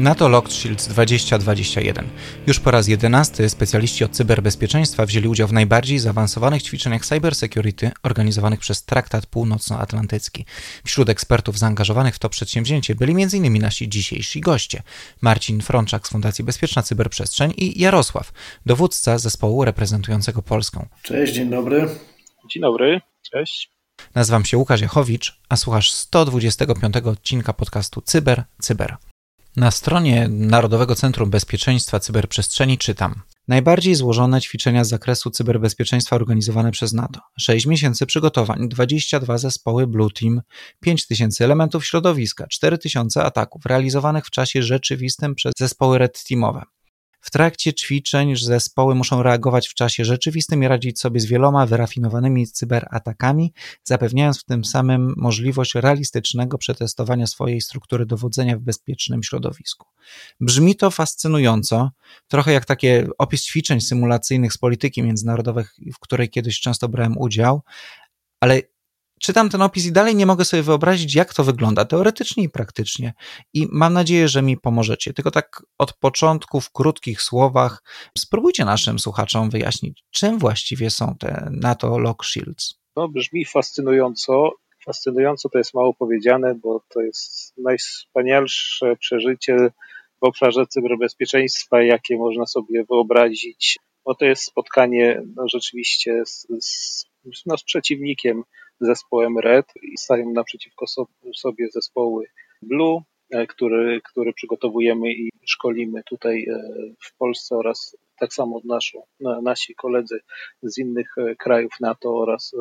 NATO Locked Shields 2021. Już po raz jedenasty specjaliści od cyberbezpieczeństwa wzięli udział w najbardziej zaawansowanych ćwiczeniach cybersecurity organizowanych przez Traktat Północnoatlantycki. Wśród ekspertów zaangażowanych w to przedsięwzięcie byli m.in. nasi dzisiejsi goście. Marcin Frączak z Fundacji Bezpieczna Cyberprzestrzeń i Jarosław, dowódca zespołu reprezentującego Polskę. Cześć, dzień dobry. Dzień dobry, cześć. Nazywam się Łukasz Jachowicz, a słuchasz 125 odcinka podcastu Cyber Cyber. Na stronie Narodowego Centrum Bezpieczeństwa Cyberprzestrzeni czytam. Najbardziej złożone ćwiczenia z zakresu cyberbezpieczeństwa organizowane przez NATO. 6 miesięcy przygotowań, 22 zespoły Blue Team, 5000 elementów środowiska, 4000 ataków realizowanych w czasie rzeczywistym przez zespoły Red Teamowe. W trakcie ćwiczeń zespoły muszą reagować w czasie rzeczywistym i radzić sobie z wieloma wyrafinowanymi cyberatakami, zapewniając w tym samym możliwość realistycznego przetestowania swojej struktury dowodzenia w bezpiecznym środowisku. Brzmi to fascynująco, trochę jak takie opis ćwiczeń symulacyjnych z polityki międzynarodowej, w której kiedyś często brałem udział, ale czytam ten opis i dalej nie mogę sobie wyobrazić, jak to wygląda teoretycznie i praktycznie. I mam nadzieję, że mi pomożecie. Tylko tak od początku, w krótkich słowach, spróbujcie naszym słuchaczom wyjaśnić, czym właściwie są te NATO Lock Shields. To brzmi fascynująco. Fascynująco to jest mało powiedziane, bo to jest najwspanialsze przeżycie w obszarze cyberbezpieczeństwa, jakie można sobie wyobrazić. Bo to jest spotkanie no, rzeczywiście z, z, no, z przeciwnikiem, zespołem Red i stają naprzeciwko sobie zespoły Blue, e, który, który przygotowujemy i szkolimy tutaj e, w Polsce oraz tak samo naszą, nasi koledzy z innych e, krajów NATO oraz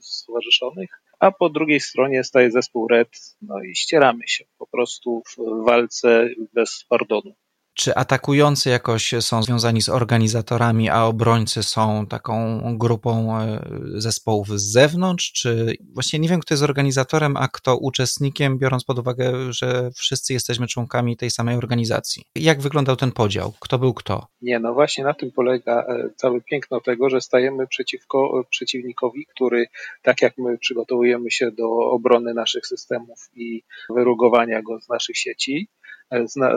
stowarzyszonych. A po drugiej stronie staje zespół Red, no i ścieramy się po prostu w walce bez pardonu. Czy atakujący jakoś są związani z organizatorami, a obrońcy są taką grupą e, zespołów z zewnątrz? Czy właśnie nie wiem, kto jest organizatorem, a kto uczestnikiem, biorąc pod uwagę, że wszyscy jesteśmy członkami tej samej organizacji? Jak wyglądał ten podział? Kto był kto? Nie, no właśnie na tym polega e, całe piękno tego, że stajemy przeciwko przeciwnikowi, który tak jak my przygotowujemy się do obrony naszych systemów i wyrugowania go z naszych sieci,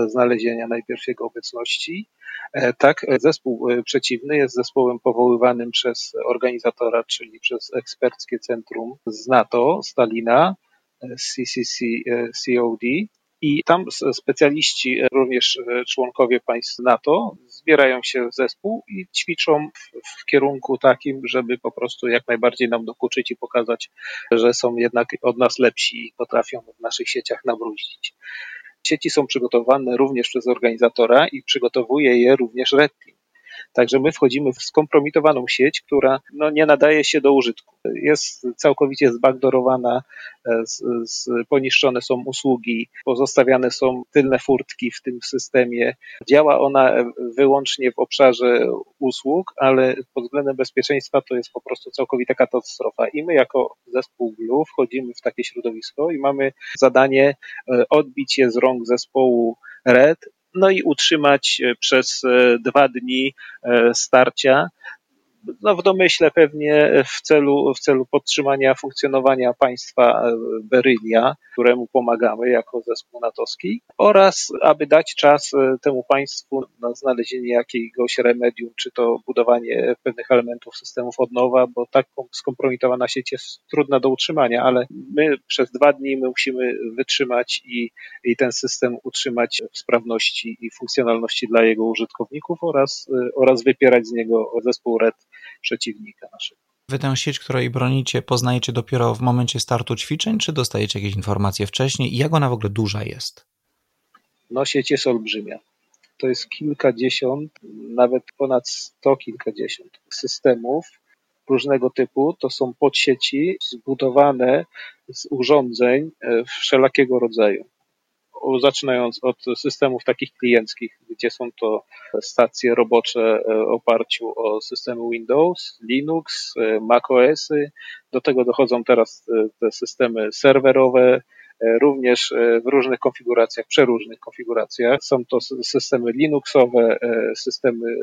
znalezienia najpierw jego obecności. E, tak, zespół e, przeciwny jest zespołem powoływanym przez organizatora, czyli przez eksperckie centrum z NATO, Stalina, CCC, e, COD. I tam specjaliści, również członkowie państw NATO, zbierają się w zespół i ćwiczą w, w, kierunku takim, żeby po prostu jak najbardziej nam dokuczyć i pokazać, że są jednak od nas lepsi i potrafią w naszych sieciach nabrudzić. Sieci są przygotowane również przez organizatora i przygotowuje je również Red Team. Także my wchodzimy w skompromitowaną sieć, która no, nie nadaje się do użytku. Jest całkowicie zbackdoorowana, e, z, z, poniszczone są usługi, pozostawiane są tylne furtki w tym systemie. Działa ona wyłącznie w obszarze usług, ale pod względem bezpieczeństwa to jest po prostu całkowita katastrofa. I my jako zespół Blue wchodzimy w takie środowisko i mamy zadanie e, odbić je z rąk zespołu Red no i utrzymać e, przez e, dwa dni e, starcia no w domyśle pewnie w celu, w celu podtrzymania funkcjonowania państwa Berylia, któremu pomagamy jako zespół natowski, oraz aby dać czas temu państwu na znalezienie jakiegoś remedium, czy to budowanie pewnych elementów systemów od nowa, bo tak skompromitowana sieć jest trudna do utrzymania, ale my przez dwa dni my musimy wytrzymać i, i ten system utrzymać w sprawności i funkcjonalności dla jego użytkowników oraz, oraz wypierać z niego zespół RED przeciwnika naszego. Wy tę sieć, której bronicie, poznajecie dopiero w momencie startu ćwiczeń, czy dostajecie jakieś informacje wcześniej i jak ona w ogóle duża jest? No sieć jest olbrzymia. To jest kilkadziesiąt, nawet ponad sto kilkadziesiąt systemów różnego typu. To są podsieci zbudowane z urządzeń e, wszelakiego rodzaju zaczynając od systemów takich klienckich, gdzie są to stacje robocze e, w oparciu o systemy Windows, Linux, e, macOSy. Do tego dochodzą teraz e, te systemy serwerowe, również w różnych konfiguracjach, przeróżnych konfiguracjach. Są to systemy Linuxowe, systemy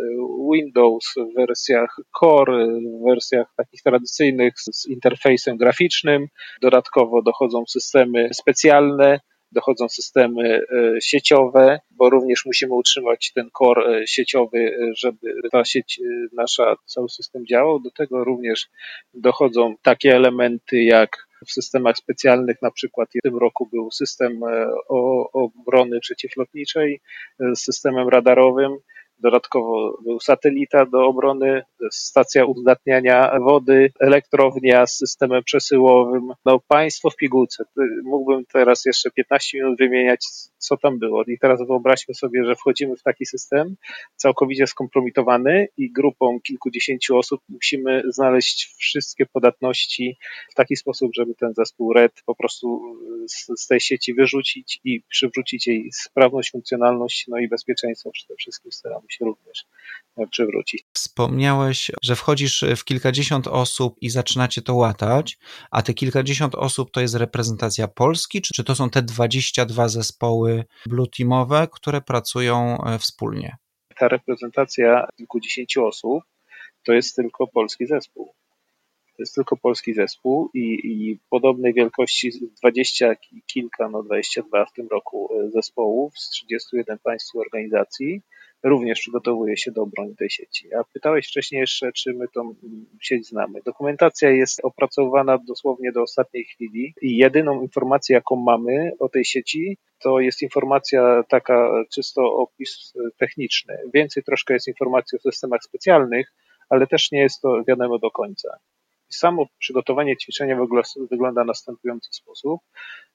Windows w wersjach Core, w wersjach takich tradycyjnych z interfejsem graficznym. Dodatkowo dochodzą systemy specjalne, dochodzą systemy e, sieciowe, bo również musimy utrzymać ten core e, sieciowy, e, żeby ta sieć nasza, cały system działał. Do tego również dochodzą takie elementy jak w systemach specjalnych, na przykład w tym roku był system obrony przeciwlotniczej z systemem radarowym, Dodatkowo był satelita do obrony, stacja uzdatniania wody, elektrownia z systemem przesyłowym. No państwo w pigułce. Mógłbym teraz jeszcze 15 minut wymieniać, co tam było. I teraz wyobraźmy sobie, że wchodzimy w taki system całkowicie skompromitowany i grupą kilkudziesięciu osób musimy znaleźć wszystkie podatności w taki sposób, żeby ten zespół RED po prostu z, z tej sieci wyrzucić i przywrócić jej sprawność, funkcjonalność, no i bezpieczeństwo przede wszystkim staramy się również przywrócić. Wspomniałeś, że wchodzisz w kilkadziesiąt osób i zaczynacie to łatać, a te kilkadziesiąt osób to jest reprezentacja Polski, czy, czy to są te 22 zespoły blue teamowe, które pracują e, wspólnie? Ta reprezentacja kilkudziesięciu osób to jest tylko polski zespół. To jest tylko polski zespół i, i podobnej wielkości 20 kilka, no 22 w tym roku e, zespołów z 31 państw organizacji również przygotowuje się do obrony tej sieci. A pytałeś wcześniej jeszcze, czy my tą sieć znamy. Dokumentacja jest opracowana dosłownie do ostatniej chwili i jedyną informację, jaką mamy o tej sieci, to jest informacja taka czysto opis techniczny. Więcej troszkę jest informacji o systemach specjalnych, ale też nie jest to wiadomo do końca. Samo przygotowanie ćwiczenia wygląda w następujący sposób,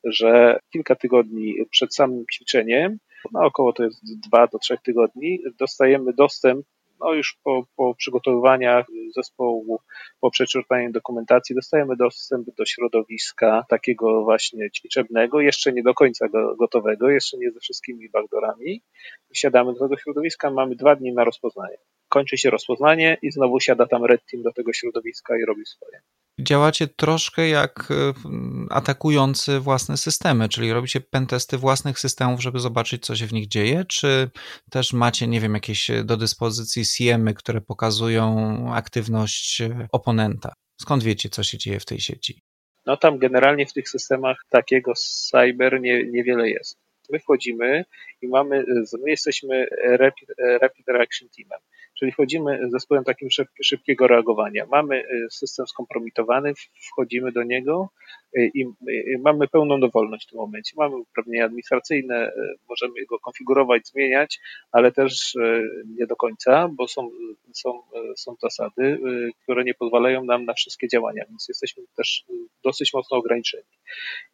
że kilka tygodni przed samym ćwiczeniem no około to jest 2 do 3 tygodni, dostajemy dostęp no już po, po przygotowywaniach zespołu, po przeczytaniu dokumentacji, dostajemy dostęp do środowiska takiego właśnie ćwiczebnego, jeszcze nie do końca go, gotowego, jeszcze nie ze wszystkimi backdoorami. Siadamy do tego środowiska, mamy dwa dni na rozpoznanie. Kończy się rozpoznanie i znowu siada tam Red Team do tego środowiska i robi swoje działacie troszkę jak e, atakujący własne systemy, czyli robicie pentesty własnych systemów, żeby zobaczyć, co się w nich dzieje, czy też macie, nie wiem, jakieś do dyspozycji CMy, które pokazują aktywność e, oponenta? Skąd wiecie, co się dzieje w tej sieci? No tam generalnie w tych systemach takiego cyber nie, niewiele jest. My wchodzimy i mamy, my jesteśmy Rapid, Rapid Reaction Teamem Czyli wchodzimy zespołem takim szybkiego reagowania. Mamy y, system skompromitowany, wchodzimy do niego y, i mamy pełną dowolność w tym momencie. Mamy uprawnienia administracyjne, y, możemy go konfigurować, zmieniać, ale też nie do końca, bo są, są, są zasady, które nie pozwalają nam na wszystkie działania, więc jesteśmy też dosyć mocno ograniczeni.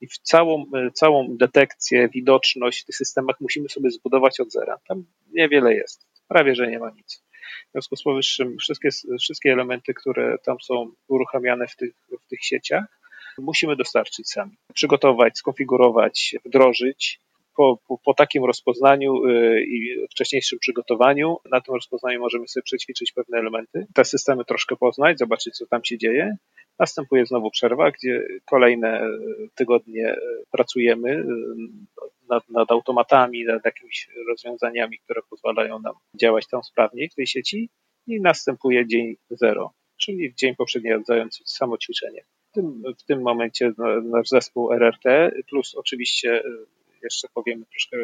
I w całą, całą detekcję, widoczność w tych systemach musimy sobie zbudować od zera. Tam niewiele jest, prawie że nie ma nic. W związku z powyższym wszystkie, wszystkie elementy, które tam są uruchamiane w tych, w tych sieciach, musimy dostarczyć sami. Przygotować, skonfigurować, wdrożyć. Po, po, po, takim rozpoznaniu y, i wcześniejszym przygotowaniu, na tym rozpoznaniu możemy sobie przećwiczyć pewne elementy, te systemy troszkę poznać, zobaczyć, co tam się dzieje. Następuje znowu przerwa, gdzie kolejne tygodnie pracujemy nad, nad automatami, nad jakimiś rozwiązaniami, które pozwalają nam działać tam sprawniej w tej sieci i następuje dzień zero, czyli dzień poprzedni oddający samo ćwiczenie. W tym, w tym momencie nasz zespół RRT, plus oczywiście e, jeszcze powiemy troszkę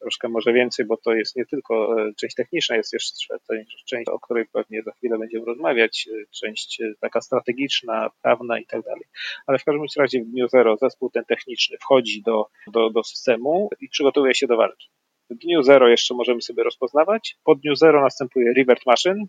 troszkę może więcej, bo to jest nie tylko e, część techniczna, jest jeszcze część, o której pewnie za chwilę będziemy rozmawiać, e, część e, taka strategiczna, prawna i tak dalej. Ale w każdym razie w dniu zero zespół ten techniczny wchodzi do, do, do systemu i przygotowuje się do walki. W dniu zero jeszcze możemy sobie rozpoznawać. Po dniu zero następuje revert machine.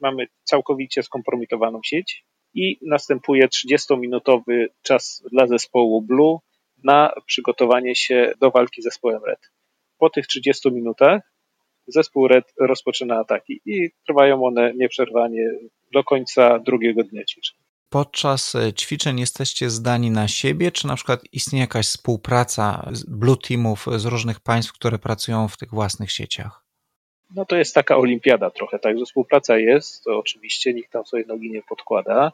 Mamy całkowicie skompromitowaną sieć i następuje 30-minutowy czas dla zespołu Blue na przygotowanie się do walki z zespołem Red po tych 30 minutach zespół Red rozpoczyna ataki i trwają one nieprzerwanie do końca drugiego dnia ćwiczeń. Podczas e, ćwiczeń jesteście zdani na siebie, czy na przykład istnieje jakaś współpraca Blue Teamów z różnych państw, które pracują w tych własnych sieciach? No to jest taka olimpiada trochę, także współpraca jest, to oczywiście nikt tam sobie nogi nie podkłada,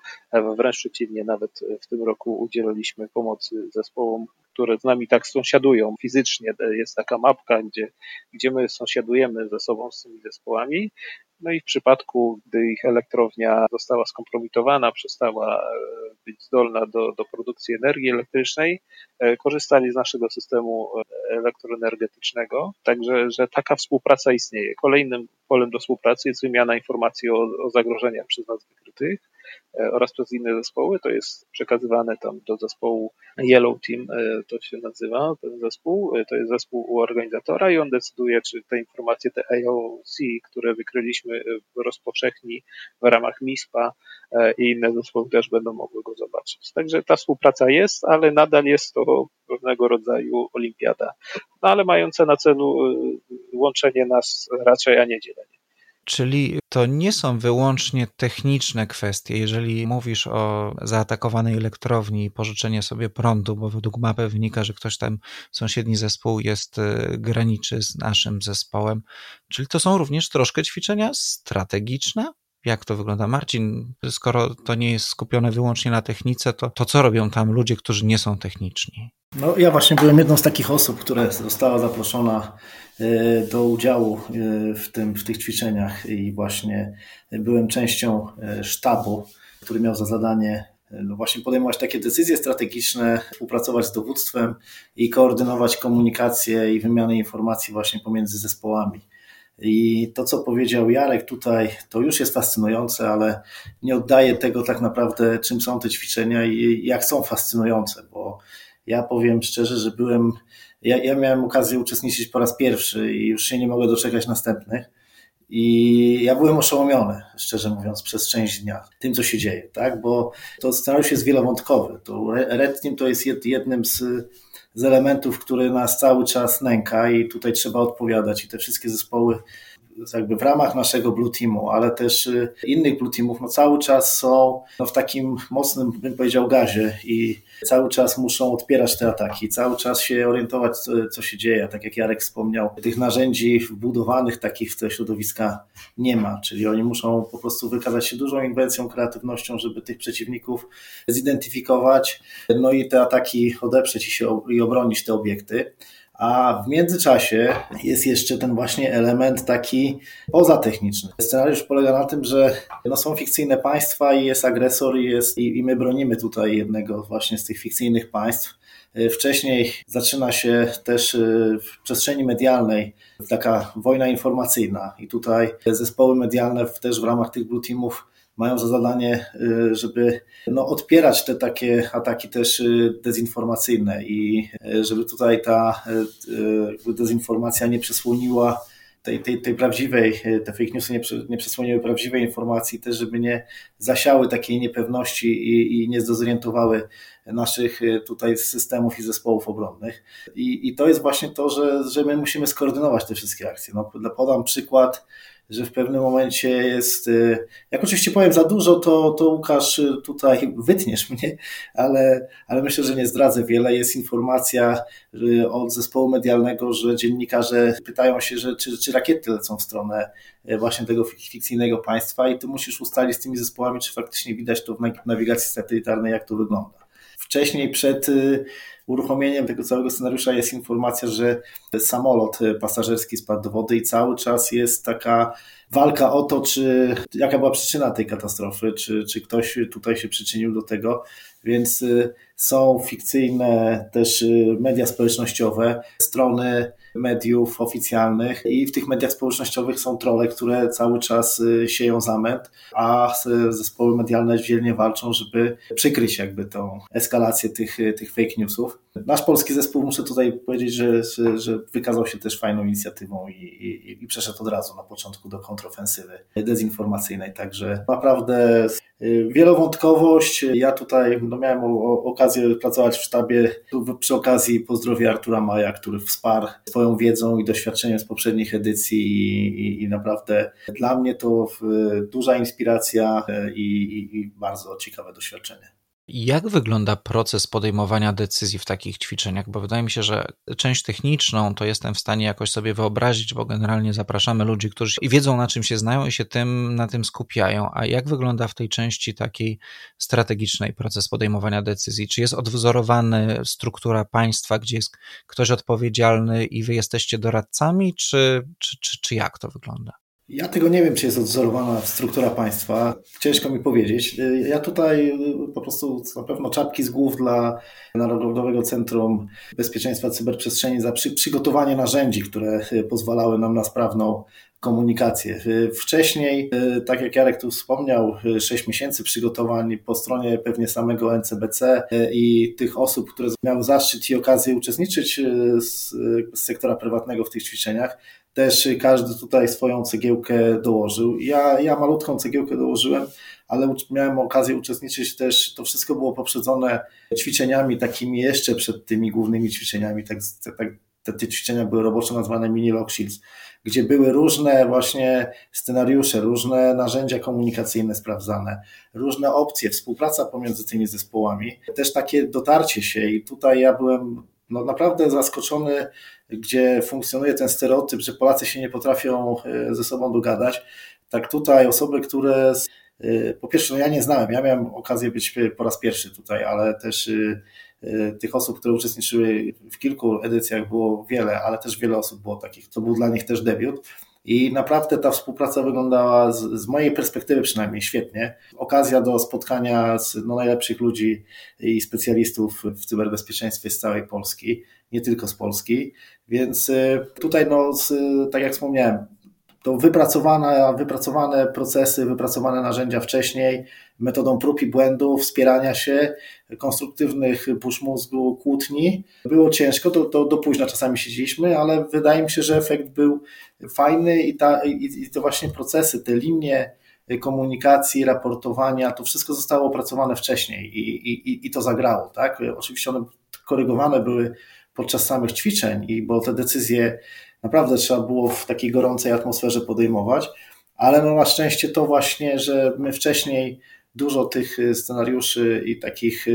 wręcz przeciwnie, nawet w tym roku udzieliliśmy pomocy zespołom które z nami tak sąsiadują fizycznie. Jest taka mapka, gdzie, gdzie my sąsiadujemy ze sobą z tymi zespołami. No i w przypadku, gdy ich elektrownia została skompromitowana, przestała e, być zdolna do, do produkcji energii elektrycznej, e, korzystali z naszego systemu elektroenergetycznego. Także że taka współpraca istnieje. Kolejnym polem do współpracy jest wymiana informacji o, o zagrożeniach przez nas wykrytych E, oraz przez inne zespoły. To jest przekazywane tam do zespołu Yellow Team, e, to się nazywa ten zespół. E, to jest zespół u organizatora i on decyduje, czy te informacje, te AOC, które wykryliśmy, rozpowszechni w ramach MISPA i inne zespoły też będą mogły go zobaczyć. Także ta współpraca jest, ale nadal jest to pewnego rodzaju olimpiada. No ale mające na celu łączenie nas raczej, a nie dzielenie. Czyli to nie są wyłącznie techniczne kwestie. Jeżeli mówisz o zaatakowanej elektrowni i pożyczenie sobie prądu, bo według mapy wynika, że ktoś tam, sąsiedni zespół jest, y, graniczy z naszym zespołem, czyli to są również troszkę ćwiczenia strategiczne? Jak to wygląda? Marcin, skoro to nie jest skupione wyłącznie na technice, to, to co robią tam ludzie, którzy nie są techniczni? No, ja właśnie byłem jedną z takich osób, która została zaproszona e, do udziału e, w, tym, w tych ćwiczeniach i właśnie byłem częścią e, sztabu, który miał za zadanie no właśnie podejmować takie decyzje strategiczne, współpracować z dowództwem i koordynować komunikację i wymianę informacji właśnie pomiędzy zespołami. I to, co powiedział Jarek tutaj, to już jest fascynujące, ale nie oddaje tego tak naprawdę, czym są te ćwiczenia i jak są fascynujące, bo ja powiem szczerze, że byłem, ja, ja miałem okazję uczestniczyć po raz pierwszy i już się nie mogę doczekać następnych. I ja byłem oszołomiony, szczerze mówiąc, przez część dnia tym, co się dzieje, tak? Bo to scenariusz jest wielowątkowy. To Red Team to jest jednym z, z elementów, który nas cały czas nęka i tutaj trzeba odpowiadać. I te wszystkie zespoły jakby w ramach naszego Blue Teamu, ale też y, innych Blue Teamów, no cały czas są no w takim mocnym, bym powiedział, gazie i cały czas muszą odpierać te ataki, cały czas się orientować, co, co się dzieje. Tak jak Jarek wspomniał, tych narzędzi wbudowanych takich w te środowiska nie ma, czyli oni muszą po prostu wykazać się dużą inwencją, kreatywnością, żeby tych przeciwników zidentyfikować, no i te ataki odeprzeć i, się, i obronić te obiekty. A w międzyczasie jest jeszcze ten właśnie element taki pozatechniczny. Scenariusz polega na tym, że no są fikcyjne państwa i jest agresor i, jest, i, i my bronimy tutaj jednego właśnie z tych fikcyjnych państw. Wcześniej zaczyna się też y, w przestrzeni medialnej taka wojna informacyjna i tutaj zespoły medialne też w ramach tych blue teamów mają za zadanie, y, żeby no, odpierać te takie ataki też y, dezinformacyjne i y, żeby tutaj ta dezinformacja nie przesłoniła tej, tej, tej prawdziwej, te fake newsy nie, nie przesłoniły prawdziwej informacji, też żeby nie zasiały takiej niepewności i, i nie zdezorientowały naszych tutaj systemów i zespołów obronnych. I, i to jest właśnie to, że, że my musimy skoordynować te wszystkie akcje. No, podam przykład że w pewnym momencie jest. Y, jak oczywiście powiem za dużo, to, to Łukasz y, tutaj wytniesz mnie, ale, ale myślę, że nie zdradzę wiele. Jest informacja y, od zespołu medialnego, że dziennikarze pytają się, że, czy, czy rakiety lecą w stronę właśnie tego fikcyjnego państwa i ty musisz ustalić z tymi zespołami, czy faktycznie widać to w nawigacji satelitarnej, jak to wygląda. Wcześniej przed uruchomieniem tego całego scenariusza jest informacja, że samolot pasażerski spadł do wody i cały czas jest taka walka o to, czy jaka była przyczyna tej katastrofy, czy, czy ktoś tutaj się przyczynił do tego, więc y, są fikcyjne też y, media społecznościowe, strony mediów oficjalnych i w tych mediach społecznościowych są trole, które cały czas y, sieją zamęt, a zespoły medialne dzielnie walczą, żeby przykryć jakby tą eskalację tych, tych fake newsów. Nasz polski zespół, muszę tutaj powiedzieć, że, że, wykazał się też fajną inicjatywą i, i, i przeszedł od razu na początku do kontrofensywy dezinformacyjnej, także naprawdę y, wielowątkowość. Ja tutaj no, miałem okazję pracować w sztabie, przy okazji pozdrowię Artura Maja, który wsparł swoją wiedzą i doświadczeniem z poprzednich edycji i, i, i naprawdę dla mnie to duża inspiracja i, i bardzo ciekawe doświadczenie. Jak wygląda proces podejmowania decyzji w takich ćwiczeniach? Bo wydaje mi się, że część techniczną to jestem w stanie jakoś sobie wyobrazić, bo generalnie zapraszamy ludzi, którzy wiedzą na czym się znają i się tym, na tym skupiają. A jak wygląda w tej części takiej strategicznej proces podejmowania decyzji? Czy jest odwzorowany struktura państwa, gdzie jest ktoś odpowiedzialny i wy jesteście doradcami, czy, czy, czy, czy jak to wygląda? Ja tego nie wiem, czy jest odzorowana struktura państwa. Ciężko mi powiedzieć. Ja tutaj po prostu na pewno czapki z głów dla Narodowego Centrum Bezpieczeństwa Cyberprzestrzeni za przy, przygotowanie narzędzi, które pozwalały nam na sprawną komunikację. Wcześniej, tak jak Jarek tu wspomniał, 6 miesięcy przygotowań po stronie pewnie samego NCBC i tych osób, które miały zaszczyt i okazję uczestniczyć z, z sektora prywatnego w tych ćwiczeniach, też każdy tutaj swoją cegiełkę dołożył. Ja, ja malutką cegiełkę dołożyłem, ale miałem okazję uczestniczyć też, to wszystko było poprzedzone ćwiczeniami takimi jeszcze przed tymi głównymi ćwiczeniami, tak, tak, te, te ćwiczenia były roboczo nazwane mini lock shields, gdzie były różne właśnie scenariusze, różne narzędzia komunikacyjne sprawdzane, różne opcje, współpraca pomiędzy tymi zespołami, też takie dotarcie się i tutaj ja byłem no, naprawdę zaskoczony gdzie funkcjonuje ten stereotyp, że Polacy się nie potrafią e, ze sobą dogadać. Tak tutaj osoby, które e, po pierwsze, no ja nie znałem, ja miałem okazję być po raz pierwszy tutaj, ale też e, tych osób, które uczestniczyły w kilku edycjach było wiele, ale też wiele osób było takich, to był dla nich też debiut. I naprawdę ta współpraca wyglądała z, z, mojej perspektywy przynajmniej świetnie. Okazja do spotkania z no, najlepszych ludzi i specjalistów w cyberbezpieczeństwie z całej Polski, nie tylko z Polski. Więc y, tutaj, no, tak jak wspomniałem, to wypracowane, wypracowane procesy, wypracowane narzędzia wcześniej, metodą prób i błędów, wspierania się, konstruktywnych push mózgu, kłótni. Było ciężko, to, to do późna czasami siedzieliśmy, ale wydaje mi się, że efekt był fajny i, ta, i, i to właśnie procesy, te linie komunikacji, raportowania, to wszystko zostało opracowane wcześniej i, i, i to zagrało. Tak? Oczywiście one korygowane były podczas samych ćwiczeń, i bo te decyzje naprawdę trzeba było w takiej gorącej atmosferze podejmować, ale no na szczęście to właśnie, że my wcześniej dużo tych scenariuszy i takich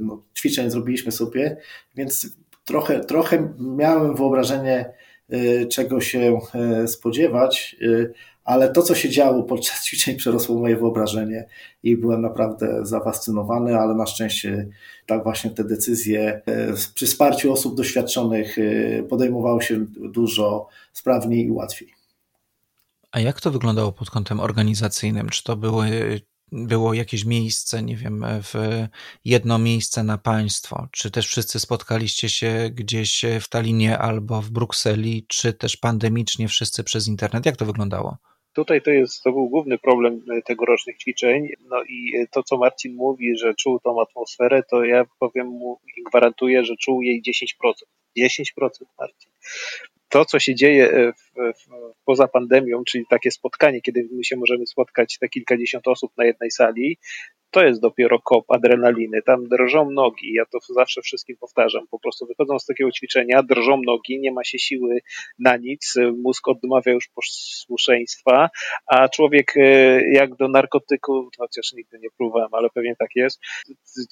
no, ćwiczeń zrobiliśmy sobie, więc trochę, trochę miałem wyobrażenie, y, czego się y, spodziewać, y, ale to, co się działo podczas ćwiczeń, przerosło moje wyobrażenie i byłem naprawdę zafascynowany, ale na szczęście tak właśnie te decyzje e, przy wsparciu osób doświadczonych e, podejmowały się dużo sprawniej i łatwiej. A jak to wyglądało pod kątem organizacyjnym? Czy to były było jakieś miejsce, nie wiem, w jedno miejsce na państwo, czy też wszyscy spotkaliście się gdzieś w Talinie albo w Brukseli, czy też pandemicznie wszyscy przez internet? Jak to wyglądało? Tutaj to jest, to był główny problem e, tegorocznych ćwiczeń. No i e, to, co Marcin mówi, że czuł tą atmosferę, to ja powiem mu i gwarantuję, że czuł jej 10%. 10% Marcin. To, co się dzieje e, w, w, poza pandemią, czyli takie spotkanie, kiedy my się możemy spotkać te kilkadziesiąt osób na jednej sali, to jest dopiero kop adrenaliny. Tam drżą nogi. Ja to zawsze wszystkim powtarzam. Po prostu wychodzą z takiego ćwiczenia, drżą nogi, nie ma się siły na nic, mózg odmawia już posłuszeństwa, a człowiek e, jak do narkotyku, chociaż nigdy nie próbowałem, ale pewnie tak jest,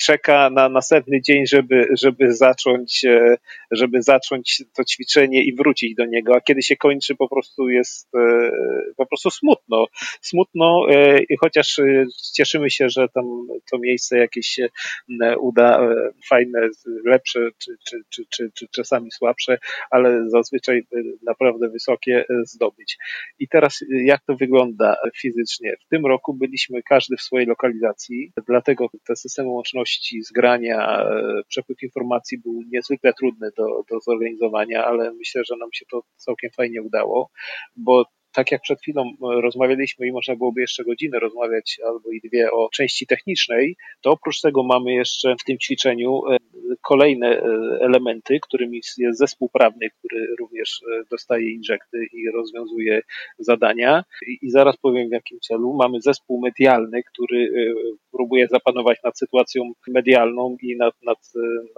czeka na następny dzień, żeby, żeby zacząć, e, żeby zacząć to ćwiczenie i wrócić do niego, a kiedy się kończy, po prostu jest e, po prostu smutno. Smutno, chociaż cieszymy się, że tam to miejsce jakieś się e, uda e, fajne, lepsze, czy, czy, czy, czy, czy czasami słabsze, ale zazwyczaj e, naprawdę wysokie zdobyć. I teraz jak to wygląda fizycznie? W tym roku byliśmy każdy w swojej lokalizacji, dlatego te systemy łączności, zgrania, przepływ informacji był niezwykle trudny do, do zorganizowania, ale myślę, że nam się to całkiem fajnie udało, bo tak jak przed chwilą e, rozmawialiśmy i można byłoby jeszcze godzinę rozmawiać albo i dwie o części technicznej, to oprócz tego mamy jeszcze w tym ćwiczeniu e, kolejne e, elementy, którymi jest zespół prawny, który również dostaje injekty i rozwiązuje zadania. I zaraz powiem w jakim celu. Mamy zespół medialny, który próbuje zapanować nad sytuacją medialną i nad, nad,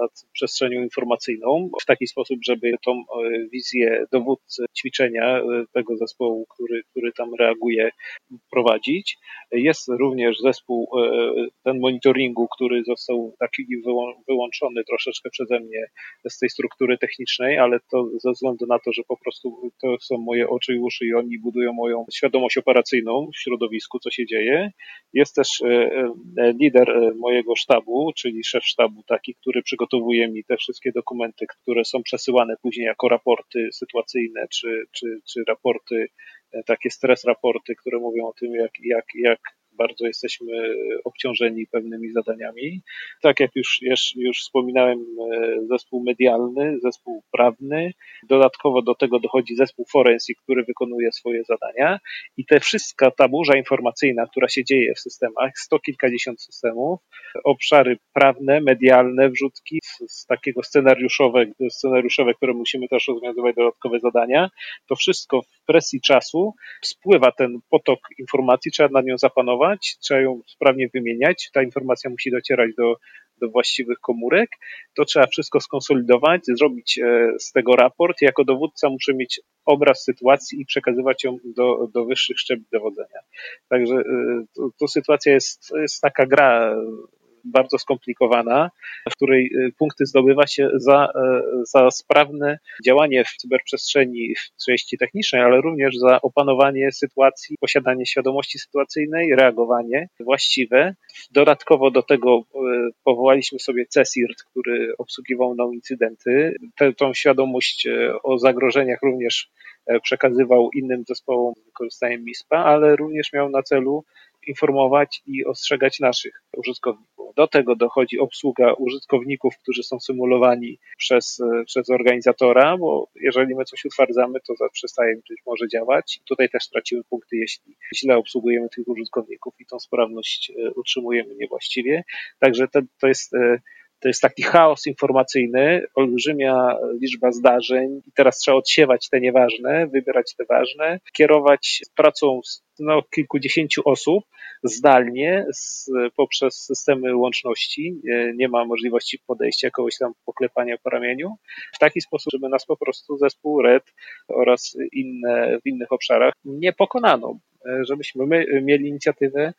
nad przestrzenią informacyjną w taki sposób, żeby tą wizję dowódcy ćwiczenia tego zespołu, który, który tam reaguje, prowadzić. Jest również zespół ten monitoringu, który został taki wyłączony troszeczkę przeze mnie z tej struktury technicznej, ale to ze względu na to, że po prostu to są moje oczy i uszy i oni budują moją świadomość operacyjną w środowisku, co się dzieje. Jest też e, e, lider e, mojego sztabu, czyli szef sztabu taki, który przygotowuje mi te wszystkie dokumenty, które są przesyłane później jako raporty sytuacyjne, czy, czy, czy raporty takie stres raporty, które mówią o tym, jak, jak, jak bardzo jesteśmy obciążeni pewnymi zadaniami. Tak jak już, już, już wspominałem, e, zespół medialny, zespół prawny, dodatkowo do tego dochodzi zespół forensik, który wykonuje swoje zadania i te wszystka ta burza informacyjna, która się dzieje w systemach, sto kilkadziesiąt systemów, obszary prawne, medialne, wrzutki z, z takiego scenariuszowe, scenariuszowe, które musimy też rozwiązywać dodatkowe zadania, to wszystko w presji czasu spływa ten potok informacji, trzeba nad nią zapanować, trzeba ją sprawnie wymieniać, ta informacja musi docierać do, do właściwych komórek, to trzeba wszystko skonsolidować, zrobić e, z tego raport. Jako dowódca muszę mieć obraz sytuacji i przekazywać ją do, do wyższych szczebli dowodzenia. Także e, to, to sytuacja jest, jest taka gra bardzo skomplikowana, w której y, punkty zdobywa się za, e, za sprawne działanie w cyberprzestrzeni w części technicznej, ale również za opanowanie sytuacji, posiadanie świadomości sytuacyjnej, reagowanie właściwe. Dodatkowo do tego e, powołaliśmy sobie CESIRT, który obsługiwał nam incydenty. Tę, tą świadomość o zagrożeniach również przekazywał innym zespołom z wykorzystaniem MISPA, ale również miał na celu informować i ostrzegać naszych użytkowników. Do tego dochodzi obsługa użytkowników, którzy są symulowani przez, przez organizatora, bo jeżeli my coś utwardzamy, to przestaje być może działać. Tutaj też stracimy punkty, jeśli źle obsługujemy tych użytkowników i tą sprawność e, utrzymujemy niewłaściwie. Także to, to jest e, to jest taki chaos informacyjny, olbrzymia liczba zdarzeń i teraz trzeba odsiewać te nieważne, wybierać te ważne, kierować pracą no, kilkudziesięciu osób zdalnie z, poprzez systemy łączności. Nie, ma możliwości podejścia kogoś tam poklepania po ramieniu. W taki sposób, żeby nas po prostu zespół RED oraz inne w innych obszarach nie pokonano, żebyśmy my mieli inicjatywę,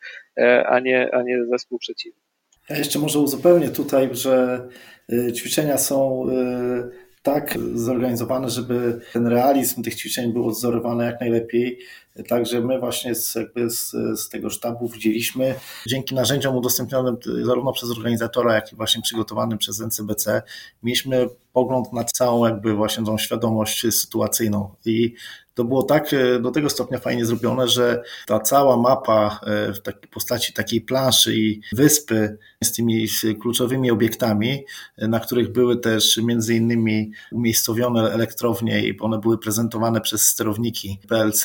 a nie, a nie zespół przeciwny. Ja jeszcze może uzupełnię tutaj, że y, ćwiczenia są y, tak zorganizowane, żeby ten realizm tych ćwiczeń był odzorowany jak najlepiej. Także my właśnie z, jakby z, z tego sztabu widzieliśmy, dzięki narzędziom udostępnionym zarówno przez organizatora, jak i właśnie przygotowanym przez NCBC, mieliśmy pogląd na całą jakby właśnie tą świadomość sytuacyjną. I to było tak e, do tego stopnia fajnie zrobione, że ta cała mapa e, w takiej postaci takiej planszy i wyspy z tymi kluczowymi obiektami, e, na których były też między innymi umiejscowione elektrownie i one były prezentowane przez sterowniki PLC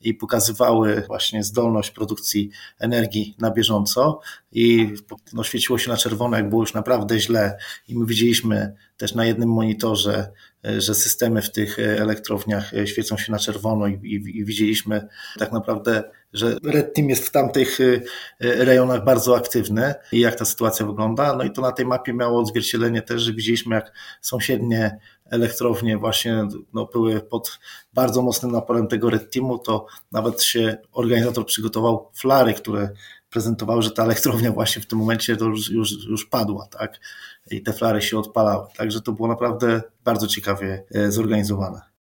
i pokazywały właśnie zdolność produkcji energii na bieżąco i no, świeciło się na czerwono, jak było już naprawdę źle i my widzieliśmy też na jednym monitorze, e, że systemy w tych e, elektrowniach e, świecą się na czerwono i, i, i widzieliśmy tak naprawdę, że Red Team jest w tamtych rejonach bardzo aktywny i jak ta sytuacja wygląda. No i to na tej mapie miało odzwierciedlenie też, że widzieliśmy jak sąsiednie elektrownie właśnie no, były pod bardzo mocnym naporem tego Red Teamu, to nawet się organizator przygotował flary, które prezentowały, że ta elektrownia właśnie w tym momencie to już, już, już padła, tak? I te flary się odpalały. Także to było naprawdę bardzo ciekawie e, zorganizowane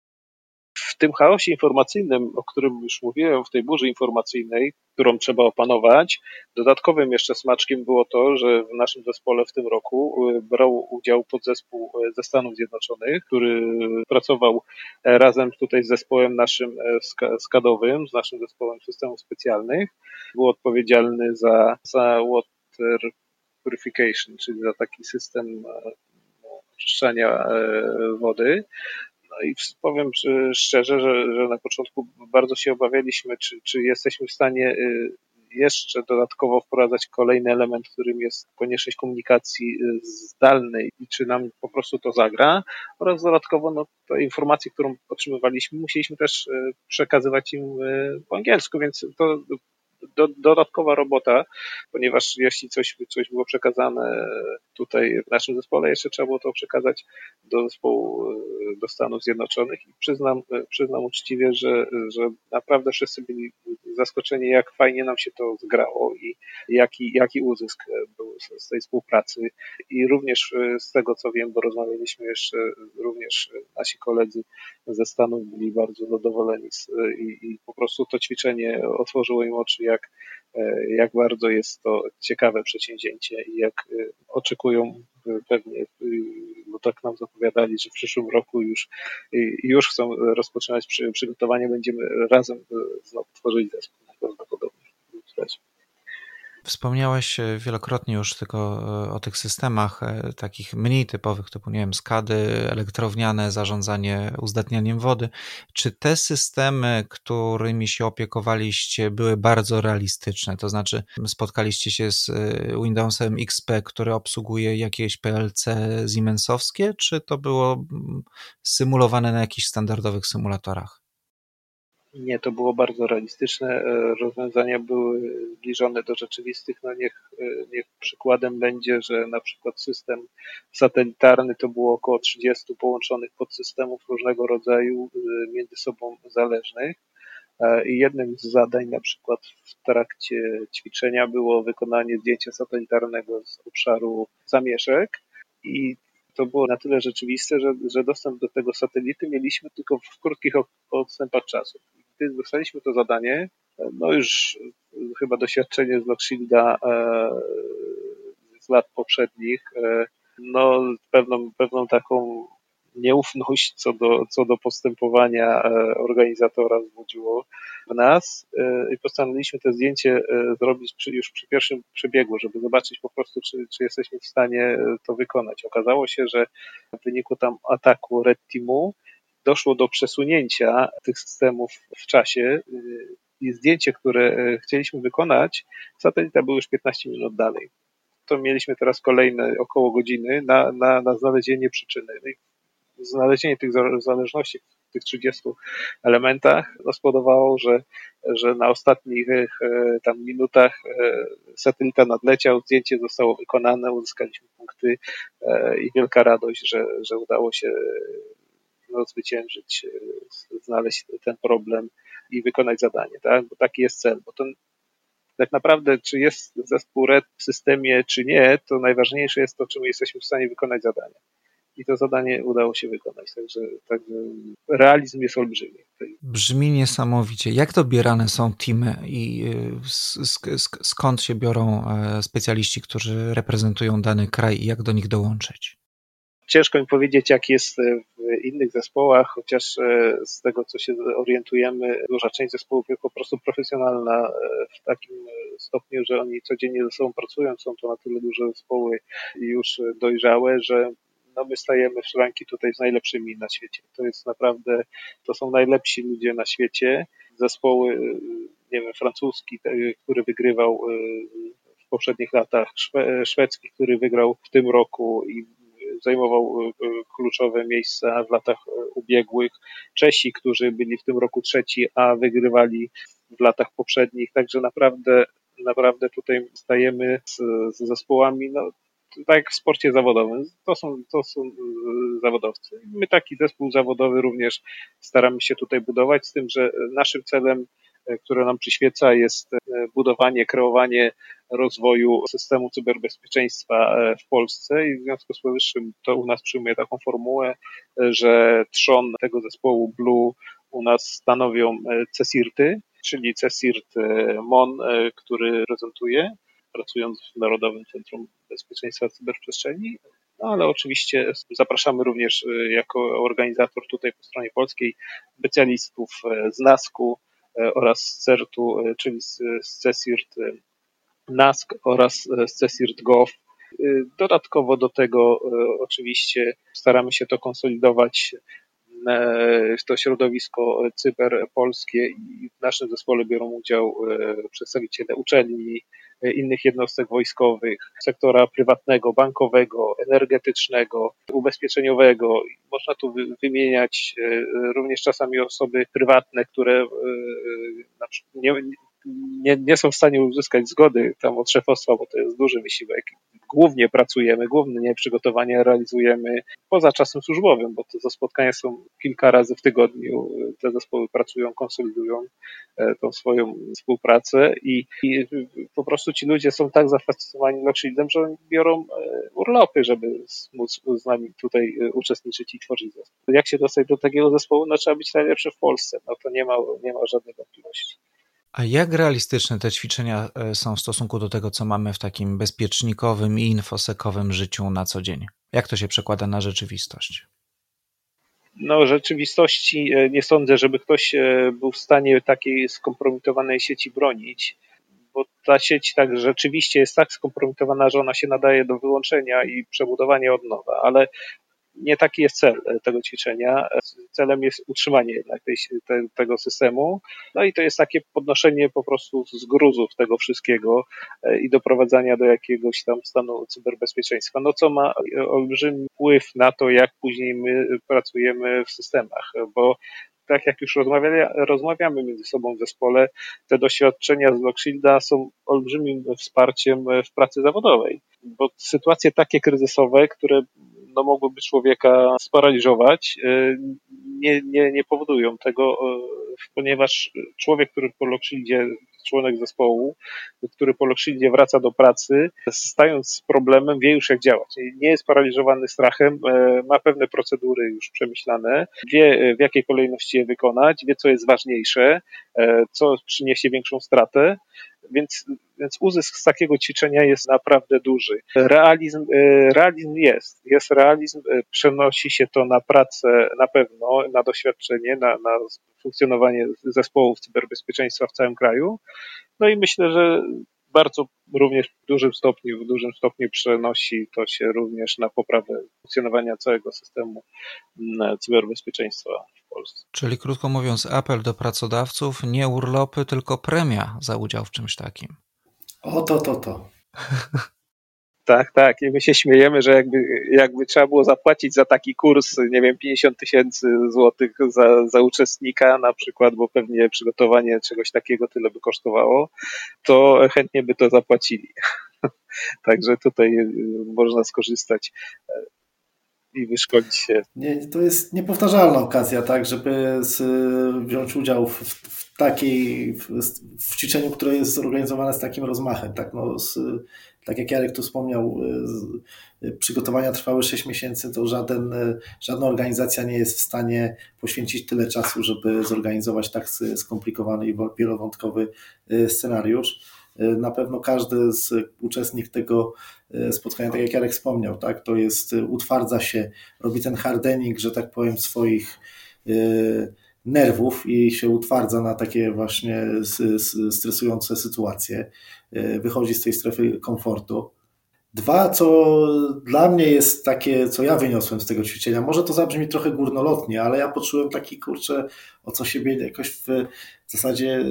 w tym chaosie informacyjnym, o którym już mówiłem, w tej burzy informacyjnej, którą trzeba opanować, dodatkowym jeszcze smaczkiem było to, że w naszym zespole w tym roku y, brał udział podzespół y, ze Stanów Zjednoczonych, który pracował e, razem tutaj z zespołem naszym e, skadowym, z naszym zespołem systemów specjalnych. Był odpowiedzialny za, za water purification, czyli za taki system e, oczyszczania wody. No i powiem szczerze, że, że na początku bardzo się obawialiśmy, czy, czy jesteśmy w stanie y, jeszcze dodatkowo wprowadzać kolejny element, którym jest konieczność komunikacji y, zdalnej i czy nam po prostu to zagra oraz dodatkowo no, te informacje, którą otrzymywaliśmy, musieliśmy też y, przekazywać im po angielsku, więc to do, dodatkowa robota, ponieważ jeśli coś, coś było przekazane tutaj w naszym zespole, jeszcze trzeba było to przekazać do zespołu do Stanów Zjednoczonych i przyznam, przyznam uczciwie, że, że naprawdę wszyscy byli zaskoczeni, jak fajnie nam się to zgrało i jaki, jaki uzysk był z tej współpracy. I również z tego, co wiem, bo rozmawialiśmy jeszcze, również nasi koledzy ze Stanów byli bardzo zadowoleni i, i po prostu to ćwiczenie otworzyło im oczy, jak, jak bardzo jest to ciekawe przedsięwzięcie i jak oczekują pewnie, bo tak nam zapowiadali, że w przyszłym roku już, już chcą rozpoczynać przygotowanie, będziemy razem znowu tworzyć zespół prawdopodobnie. Wspomniałeś e, wielokrotnie już tylko e, o tych systemach e, takich mniej typowych, typu, nie wiem, skady elektrowniane, zarządzanie uzdatnianiem wody. Czy te systemy, którymi się opiekowaliście, były bardzo realistyczne? To znaczy, spotkaliście się z Windowsem XP, który obsługuje jakieś PLC Siemensowskie, czy to było mm, symulowane na jakichś standardowych symulatorach? Nie, to było bardzo realistyczne. E, rozwiązania były zbliżone do rzeczywistych. No niech, e, niech przykładem będzie, że na przykład system satelitarny to było około 30 połączonych podsystemów różnego rodzaju, e, między sobą zależnych. I jednym z zadań, na przykład w trakcie ćwiczenia, było wykonanie zdjęcia satelitarnego z obszaru zamieszek. I to było na tyle rzeczywiste, że, że dostęp do tego satelity mieliśmy tylko w krótkich odstępach czasu gdy dostaliśmy to zadanie, no już chyba doświadczenie z Lockshielda e, z lat poprzednich, e, no pewną, pewną taką nieufność co do, co do postępowania e, organizatora wzbudziło w nas i postanowiliśmy to zdjęcie zrobić przy, już przy pierwszym przebiegu, żeby zobaczyć po prostu, czy, czy jesteśmy w stanie to wykonać. Okazało się, że w wyniku tam ataku Red Teamu doszło do przesunięcia tych systemów w czasie y, i zdjęcie, które y, chcieliśmy wykonać, satelita był już 15 minut dalej. To mieliśmy teraz kolejne około godziny na, na, na znalezienie przyczyny. No znalezienie tych zależności w tych 30 elementach spowodowało, że, że na ostatnich y, tam minutach satelita nadleciał, zdjęcie zostało wykonane, uzyskaliśmy punkty i wielka radość, że, że udało się no, zwyciężyć, e, znaleźć ten problem i wykonać zadanie, tak? Bo taki jest cel, bo to tak naprawdę, czy jest zespół RED w systemie, czy nie, to najważniejsze jest to, czy my jesteśmy w stanie wykonać zadanie. I to zadanie udało się wykonać, także, także realizm jest olbrzymi. Brzmi niesamowicie. Jak dobierane są teamy i e, skąd się biorą e, specjaliści, którzy reprezentują dany kraj i jak do nich dołączyć? Ciężko mi powiedzieć, jak jest w innych zespołach, chociaż e, z tego, co się orientujemy, duża część zespołów jest po prostu profesjonalna e, w takim stopniu, że oni codziennie ze sobą pracują, są to na tyle duże zespoły już dojrzałe, że no my stajemy w szranki tutaj z najlepszymi na świecie. To jest naprawdę, to są najlepsi ludzie na świecie. Zespoły, nie wiem, francuski, który wygrywał e, w poprzednich latach, szwedzki, który wygrał w tym roku i zajmował e, e, kluczowe miejsca w latach e, ubiegłych. Czesi, którzy byli w tym roku trzeci, a wygrywali w latach poprzednich, także naprawdę, naprawdę tutaj stajemy z, z zespołami, no, tak jak w sporcie zawodowym, to są, to są zawodowcy. My taki zespół zawodowy również staramy się tutaj budować, z tym, że naszym celem które nam przyświeca, jest e, budowanie, kreowanie rozwoju systemu cyberbezpieczeństwa e, w Polsce. I w związku z powyższym to u nas przyjmuje taką formułę, e, że trzon tego zespołu Blue u nas stanowią CESIRTy, czyli CESIRT MON, który reprezentuje, pracując w Narodowym Centrum Bezpieczeństwa Cyberprzestrzeni, no ale oczywiście zapraszamy również jako organizator tutaj po stronie polskiej specjalistów z NASK-u, E, oraz z CERT-u, e, czyli z, z CESIRT e, NASK oraz z CESIRT GOV. Dodatkowo do tego oczywiście staramy się to konsolidować to środowisko cyberpolskie i w naszym zespole biorą udział przedstawiciele uczelni, innych jednostek wojskowych, sektora prywatnego, bankowego, energetycznego, ubezpieczeniowego. Można tu wymieniać również czasami osoby prywatne, które nie, nie, nie są w stanie uzyskać zgody tam od szefostwa, bo to jest duży wysiłek. Głównie pracujemy, głównie przygotowania realizujemy poza czasem służbowym, bo te spotkania są kilka razy w tygodniu. Te zespoły pracują, konsolidują e, tą swoją współpracę i, i po prostu ci ludzie są tak zafascynowani Lockshieldem, że biorą e, urlopy, żeby móc z nami tutaj e, uczestniczyć i tworzyć zespół. Jak się dostać do takiego zespołu? No trzeba być najlepszy w Polsce. No to nie ma, nie ma żadnej wątpliwości. A jak realistyczne te ćwiczenia e, są w stosunku do tego, co mamy w takim bezpiecznikowym i infosekowym życiu na co dzień? Jak to się przekłada na rzeczywistość? No, rzeczywistości e, nie sądzę, żeby ktoś e, był w stanie takiej skompromitowanej sieci bronić, bo ta sieć tak rzeczywiście jest tak skompromitowana, że ona się nadaje do wyłączenia i przebudowania od nowa, ale nie taki jest cel e, tego ćwiczenia. Celem jest utrzymanie jednak tej, te, tego systemu. No i to jest takie podnoszenie po prostu z gruzów tego wszystkiego e, i doprowadzania do jakiegoś tam stanu cyberbezpieczeństwa. No co ma olbrzymi wpływ na to, jak później my pracujemy w systemach, bo tak jak już rozmawiamy między sobą w zespole, te doświadczenia z Lockshielda są olbrzymim wsparciem w pracy zawodowej, bo sytuacje takie kryzysowe, które no, mogłyby człowieka sparaliżować, y, nie, nie, nie powodują tego, y, ponieważ człowiek, który po Lockshieldie, członek zespołu, który po Lockshieldie wraca do pracy, stając z problemem, wie już jak działać. Nie jest paraliżowany strachem, y, ma pewne procedury już przemyślane, wie w jakiej kolejności je wykonać, wie co jest ważniejsze, co przyniesie większą stratę więc, więc uzysk z takiego ćwiczenia jest naprawdę duży. Realizm, e, realizm jest, jest realizm, e, przenosi się to na pracę na pewno, na doświadczenie, na, na funkcjonowanie zespołów cyberbezpieczeństwa w całym kraju. No i myślę, że bardzo również w dużym stopniu, w dużym stopniu przenosi to się również na poprawę funkcjonowania całego systemu mm, cyberbezpieczeństwa Polsce. Czyli krótko mówiąc, apel do pracodawców, nie urlopy, tylko premia za udział w czymś takim. O to, to, to. Tak, tak. I my się śmiejemy, że jakby, jakby trzeba było zapłacić za taki kurs, nie wiem, 50 tysięcy złotych za, za uczestnika na przykład, bo pewnie przygotowanie czegoś takiego tyle by kosztowało, to chętnie by to zapłacili. Także tutaj y, można skorzystać i wyszkolić się. Nie, to jest niepowtarzalna okazja, tak, żeby z, wziąć udział w, w takiej, w, w, ćwiczeniu, które jest zorganizowane z takim rozmachem, tak, no, z, tak jak Jarek tu wspomniał, y, przygotowania trwały 6 miesięcy, to żaden, żadna organizacja nie jest w stanie poświęcić tyle czasu, żeby zorganizować tak skomplikowany i wielowątkowy y, scenariusz. Na pewno każdy z uczestnik tego spotkania, tak jak Jarek wspomniał, tak, to jest, utwardza się, robi ten hardening, że tak powiem, swoich nerwów i się utwardza na takie właśnie stresujące sytuacje. E, wychodzi z tej strefy komfortu. Dwa, co dla mnie jest takie, co ja wyniosłem z tego ćwiczenia, może to zabrzmi trochę górnolotnie, ale ja poczułem taki kurczę, o co siebie jakoś w, w zasadzie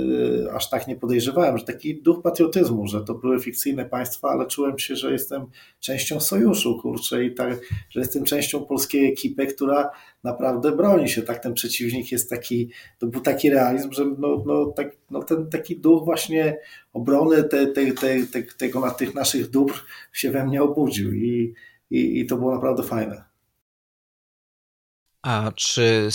e, aż tak nie podejrzewałem, że taki duch patriotyzmu, że to były fikcyjne państwa, ale czułem się, że jestem częścią sojuszu, kurczę, i tak, że jestem częścią polskiej ekipy, która naprawdę broni się, tak, ten przeciwnik jest taki, to był taki realizm, że no, no, tak, no ten taki duch właśnie obrony te, te, te, te, tego, tych naszych dóbr się we mnie obudził i, i, i to było naprawdę fajne. A czy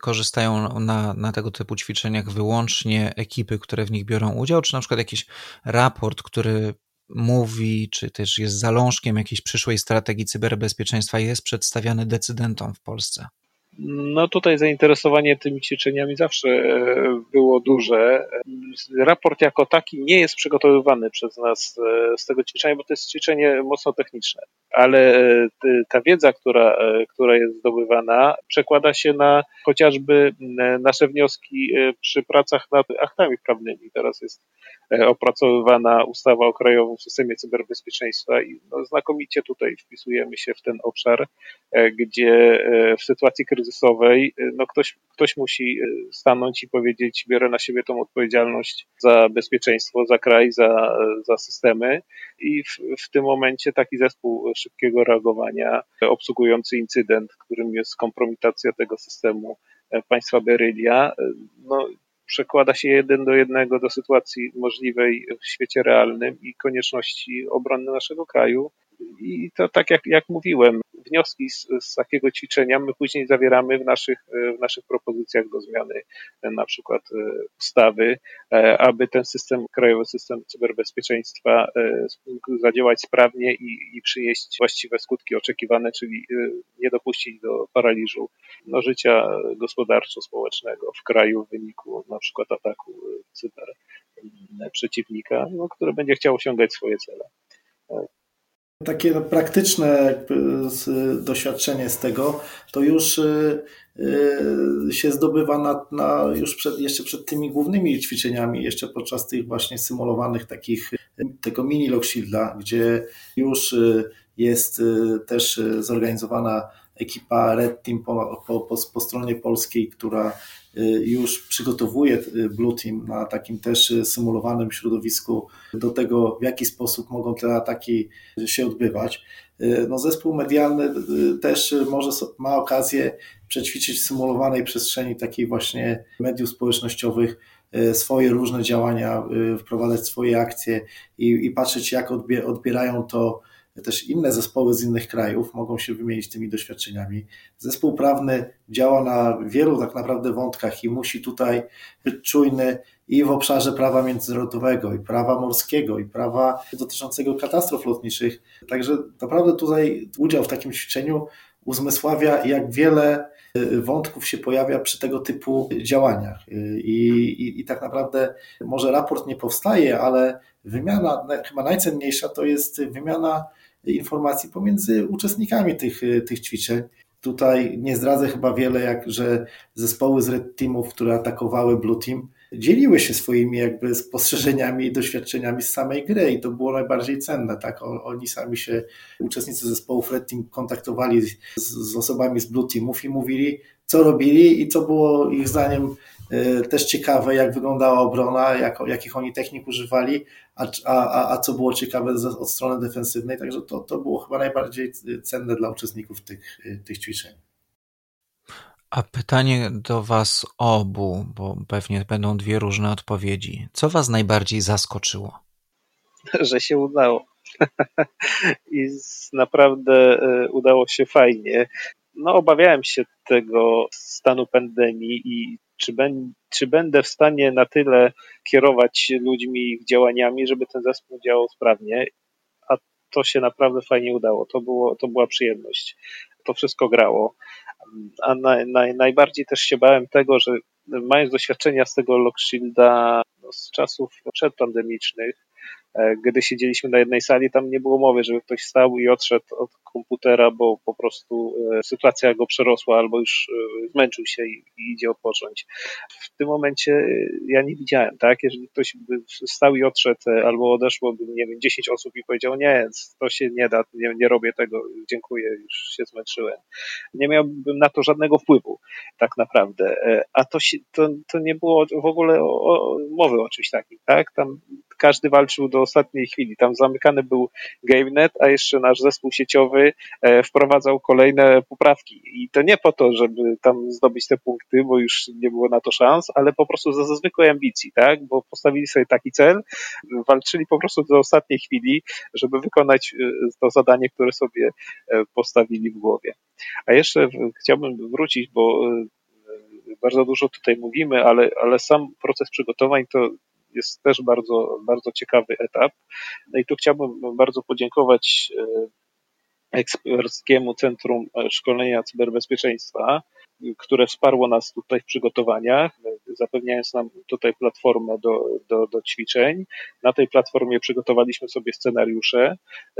korzystają na, na tego typu ćwiczeniach wyłącznie ekipy, które w nich biorą udział, czy na przykład jakiś raport, który mówi, czy też jest zalążkiem jakiejś przyszłej strategii cyberbezpieczeństwa, jest przedstawiany decydentom w Polsce? No tutaj zainteresowanie tymi ćwiczeniami zawsze e, było duże. Raport jako taki nie jest przygotowywany przez nas e, z tego ćwiczenia, bo to jest ćwiczenie mocno techniczne, ale e, ta wiedza, która, która jest zdobywana, przekłada się na chociażby nasze wnioski przy pracach nad aktami prawnymi. Teraz jest opracowywana ustawa o krajowym systemie cyberbezpieczeństwa i no, znakomicie tutaj wpisujemy się w ten obszar, gdzie w sytuacji kryzysowej kryzysowej, y, no ktoś, ktoś musi y, stanąć i powiedzieć, biorę na siebie tą odpowiedzialność za bezpieczeństwo, za kraj, za, za systemy i w, w tym momencie taki zespół szybkiego reagowania, obsługujący incydent, którym jest kompromitacja tego systemu e, państwa Berylia, e, no przekłada się jeden do jednego do sytuacji możliwej w świecie realnym i konieczności obrony naszego kraju. I to tak jak, jak mówiłem, wnioski z, z, takiego ćwiczenia my później zawieramy w naszych, w naszych propozycjach do zmiany na przykład e, ustawy, e, aby ten system, krajowy system cyberbezpieczeństwa e, zadziałać sprawnie i, i przynieść właściwe skutki oczekiwane, czyli nie dopuścić do paraliżu no, życia gospodarczo-społecznego w kraju w wyniku na przykład ataku cyber przeciwnika, no, który będzie chciał osiągać swoje cele. Takie no, praktyczne doświadczenie z tego, to już y, y, się zdobywa na, na już przed, jeszcze przed tymi głównymi ćwiczeniami, jeszcze podczas tych właśnie symulowanych takich, tego mini Lockshielda, gdzie już y, jest też zorganizowana ekipa Red Team po, po, po, po stronie polskiej, która y, już przygotowuje y, Blue Team na takim też y, symulowanym środowisku do tego, w jaki sposób mogą te ataki się odbywać. No zespół medialny też może ma okazję przećwiczyć w symulowanej przestrzeni takiej właśnie mediów społecznościowych swoje różne działania, wprowadzać swoje akcje i, i patrzeć, jak odbierają to też inne zespoły z innych krajów mogą się wymienić tymi doświadczeniami. Zespół prawny działa na wielu tak naprawdę wątkach i musi tutaj być czujny i w obszarze prawa międzynarodowego, i prawa morskiego, i prawa dotyczącego katastrof lotniczych. Także naprawdę tutaj udział w takim ćwiczeniu uzmysławia, jak wiele y, wątków się pojawia przy tego typu działaniach. Y, I, i, I, tak naprawdę może raport nie powstaje, ale wymiana, chyba najcenniejsza to jest wymiana informacji pomiędzy uczestnikami tych, tych ćwiczeń. Tutaj nie zdradzę chyba wiele, jak że zespoły z Red Teamów, które atakowały Blue Team, dzieliły się swoimi jakby spostrzeżeniami i doświadczeniami z samej gry i to było najbardziej cenne, tak? Oni sami się, uczestnicy zespołów Red Team kontaktowali z, z osobami z Blue Teamów i mówili, co robili i co było ich zdaniem też ciekawe, jak wyglądała obrona, jak, jakich oni technik używali, a, a, a co było ciekawe od strony defensywnej, także to, to było chyba najbardziej cenne dla uczestników tych, tych ćwiczeń. A pytanie do Was obu, bo pewnie będą dwie różne odpowiedzi. Co Was najbardziej zaskoczyło? Że się udało. I naprawdę e, udało się fajnie. No, obawiałem się tego stanu pandemii i czy, ben, czy będę w stanie na tyle kierować ludźmi ich działaniami, żeby ten zespół działał sprawnie. A to się naprawdę fajnie udało. To, było, to była przyjemność. To wszystko grało. A na, na, najbardziej też się bałem tego, że mając doświadczenia z tego Lockshielda no, z czasów przedpandemicznych, gdy siedzieliśmy na jednej sali, tam nie było mowy, żeby ktoś stał i odszedł od komputera, bo po prostu e, sytuacja go przerosła albo już e, zmęczył się i, idzie odpocząć. W tym momencie ja nie widziałem, tak? Jeżeli ktoś by stał i odszedł albo odeszłoby, nie wiem, 10 osób i powiedział, nie, to się nie da, nie, nie robię tego, dziękuję, już się zmęczyłem. Nie miałbym na to żadnego wpływu, tak naprawdę. A to, się, to, to nie było w ogóle o, o, mowy o czymś takim, tak? Tam każdy walczył do ostatniej chwili. Tam zamykany był GameNet, a jeszcze nasz zespół sieciowy e, wprowadzał kolejne poprawki. I to nie po to, żeby tam zdobyć te punkty, bo już nie było na to szans, ale po prostu za zwykłej ambicji, tak? Bo postawili sobie taki cel, walczyli po prostu do ostatniej chwili, żeby wykonać e, to zadanie, które sobie e, postawili w głowie. A jeszcze chciałbym wrócić, bo bardzo dużo tutaj mówimy, ale, ale sam proces przygotowań to jest też bardzo, bardzo ciekawy etap. No i tu chciałbym bardzo podziękować e, eksperckiemu Centrum Szkolenia Cyberbezpieczeństwa, które wsparło nas tutaj w przygotowaniach, zapewniając nam tutaj platformę do, do, do ćwiczeń. Na tej platformie przygotowaliśmy sobie scenariusze,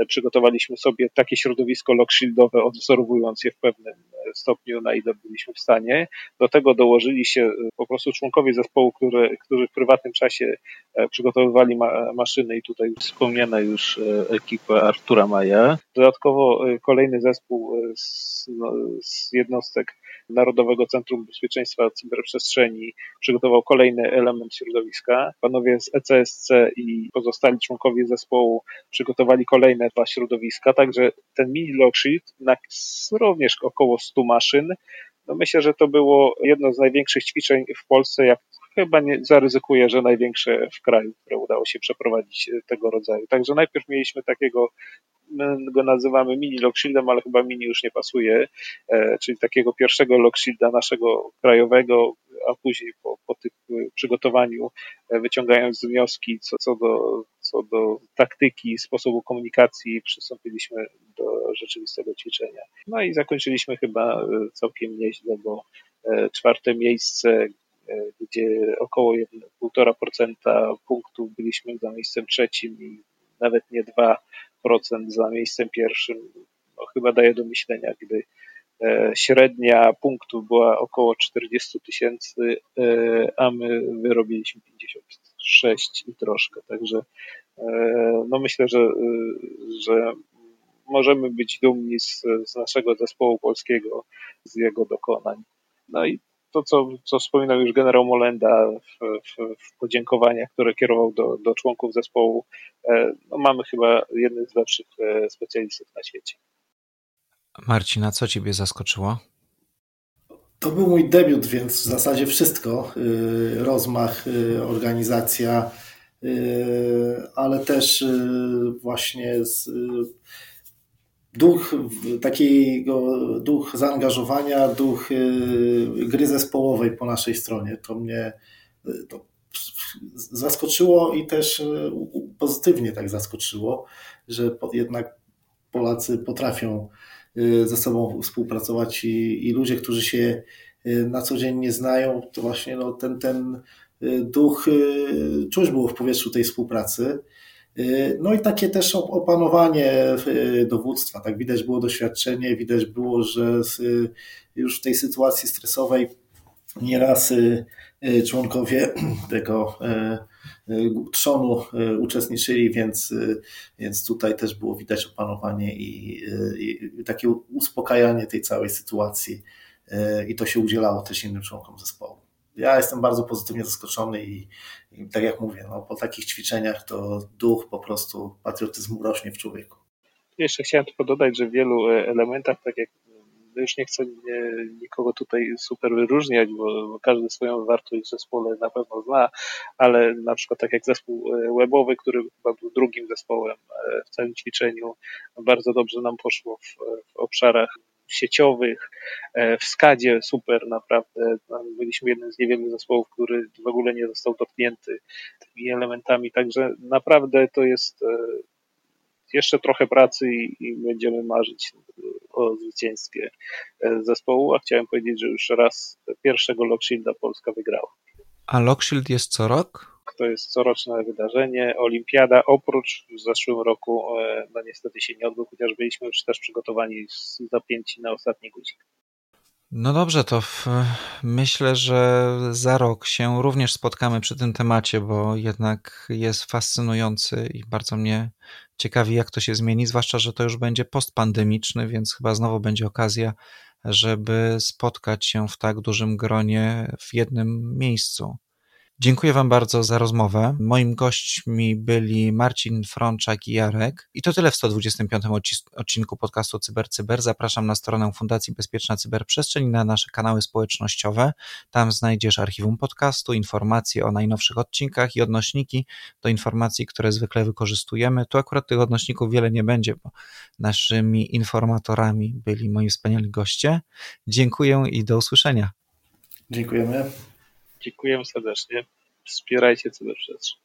przygotowaliśmy sobie takie środowisko lockshieldowe, odwzorowując je w pewnym stopniu, na ile byliśmy w stanie. Do tego dołożyli się po prostu członkowie zespołu, które, którzy w prywatnym czasie e, przygotowywali ma, maszyny i tutaj wspomniana już e, ekipa Artura Maja. Dodatkowo e, kolejny zespół z, no, z jednostek Narodowego Centrum Bezpieczeństwa Cyberprzestrzeni przygotował kolejny element środowiska. Panowie z ECSC i pozostali członkowie zespołu przygotowali kolejne dwa środowiska, także ten mini logsheet na również około 100 maszyn. No myślę, że to było jedno z największych ćwiczeń w Polsce, jak chyba nie zaryzykuję, że największe w kraju, które udało się przeprowadzić tego rodzaju. Także najpierw mieliśmy takiego my go nazywamy mini lockshieldem, ale chyba mini już nie pasuje, e, czyli takiego pierwszego lockshielda naszego krajowego, a później po, po tym przygotowaniu e, wyciągając wnioski co, co, do, co do taktyki, sposobu komunikacji, przystąpiliśmy do rzeczywistego ćwiczenia. No i zakończyliśmy chyba e, całkiem nieźle, bo czwarte miejsce, gdzie około 1,5% punktów byliśmy za miejscem trzecim i nawet nie dwa za miejscem pierwszym, no, chyba daje do myślenia, gdy e, średnia punktów była około 40 tysięcy, e, a my wyrobiliśmy 56 i troszkę, także e, no myślę, że, że możemy być dumni z, z naszego zespołu polskiego, z jego dokonań. No i to, co, co wspominał już generał Molenda w, w, w podziękowaniach, które kierował do, do członków zespołu, e, no mamy chyba jednych z lepszych e, specjalistów na świecie. Marcina, co Ciebie zaskoczyło? To był mój debiut, więc w zasadzie wszystko. Y, rozmach, y, organizacja, y, ale też właśnie z duch takiego, duch zaangażowania, duch y, gry zespołowej po naszej stronie. To mnie y, to zaskoczyło i też y, pozytywnie tak zaskoczyło, że jednak Polacy potrafią ze sobą współpracować i, i ludzie, którzy się na co dzień nie znają, to właśnie no, ten, ten duch czuć było w powietrzu tej współpracy. Y, no i takie też opanowanie y, dowództwa. Tak widać było doświadczenie, widać było, że już w tej sytuacji stresowej nieraz y, członkowie tego trzonu uczestniczyli, więc, więc tutaj też było widać opanowanie i, i takie uspokajanie tej całej sytuacji i to się udzielało też innym członkom zespołu ja jestem bardzo pozytywnie zaskoczony i, i tak jak mówię, no, po takich ćwiczeniach to duch po prostu patriotyzmu rośnie w człowieku. Jeszcze chciałem tylko dodać, że w wielu e, elementach, tak jak no już nie chcę nikogo tutaj super wyróżniać, bo, bo, każdy swoją wartość w zespole na pewno zna, ale na przykład tak jak zespół e, webowy, który chyba był drugim zespołem e, w całym ćwiczeniu, bardzo dobrze nam poszło w, w obszarach sieciowych, e, w skadzie super naprawdę. Byliśmy jednym z niewielu zespołów, który w ogóle nie został dotknięty tymi elementami, także naprawdę to jest e, jeszcze trochę pracy i, będziemy marzyć o zwycięstwie e, zespołu, a chciałem powiedzieć, że już raz pierwszego Lockshielda Polska wygrała. A Lockshield jest co rok? To jest coroczne wydarzenie. Olimpiada oprócz w zeszłym roku, e, no niestety się nie odbył, chociaż byliśmy już też przygotowani, zapięci na ostatni guzik. No dobrze, to w, myślę, że za rok się również spotkamy przy tym temacie, bo jednak jest fascynujący i bardzo mnie ciekawi, jak to się zmieni, zwłaszcza, że to już będzie postpandemiczny, więc chyba znowu będzie okazja, żeby spotkać się w tak dużym gronie w jednym miejscu. Dziękuję Wam bardzo za rozmowę. Moim gośćmi byli Marcin Frączak i Jarek. I to tyle w 125 odcinku podcastu CyberCyber. Cyber. Zapraszam na stronę Fundacji Bezpieczna Cyberprzestrzeń na nasze kanały społecznościowe. Tam znajdziesz archiwum podcastu, informacje o najnowszych odcinkach i odnośniki do informacji, które zwykle wykorzystujemy. Tu akurat tych odnośników wiele nie będzie, bo naszymi informatorami byli moi wspaniali goście. Dziękuję i do usłyszenia. Dziękujemy. Dziękujemy serdecznie. Wspierajcie cyberprzestrzeń.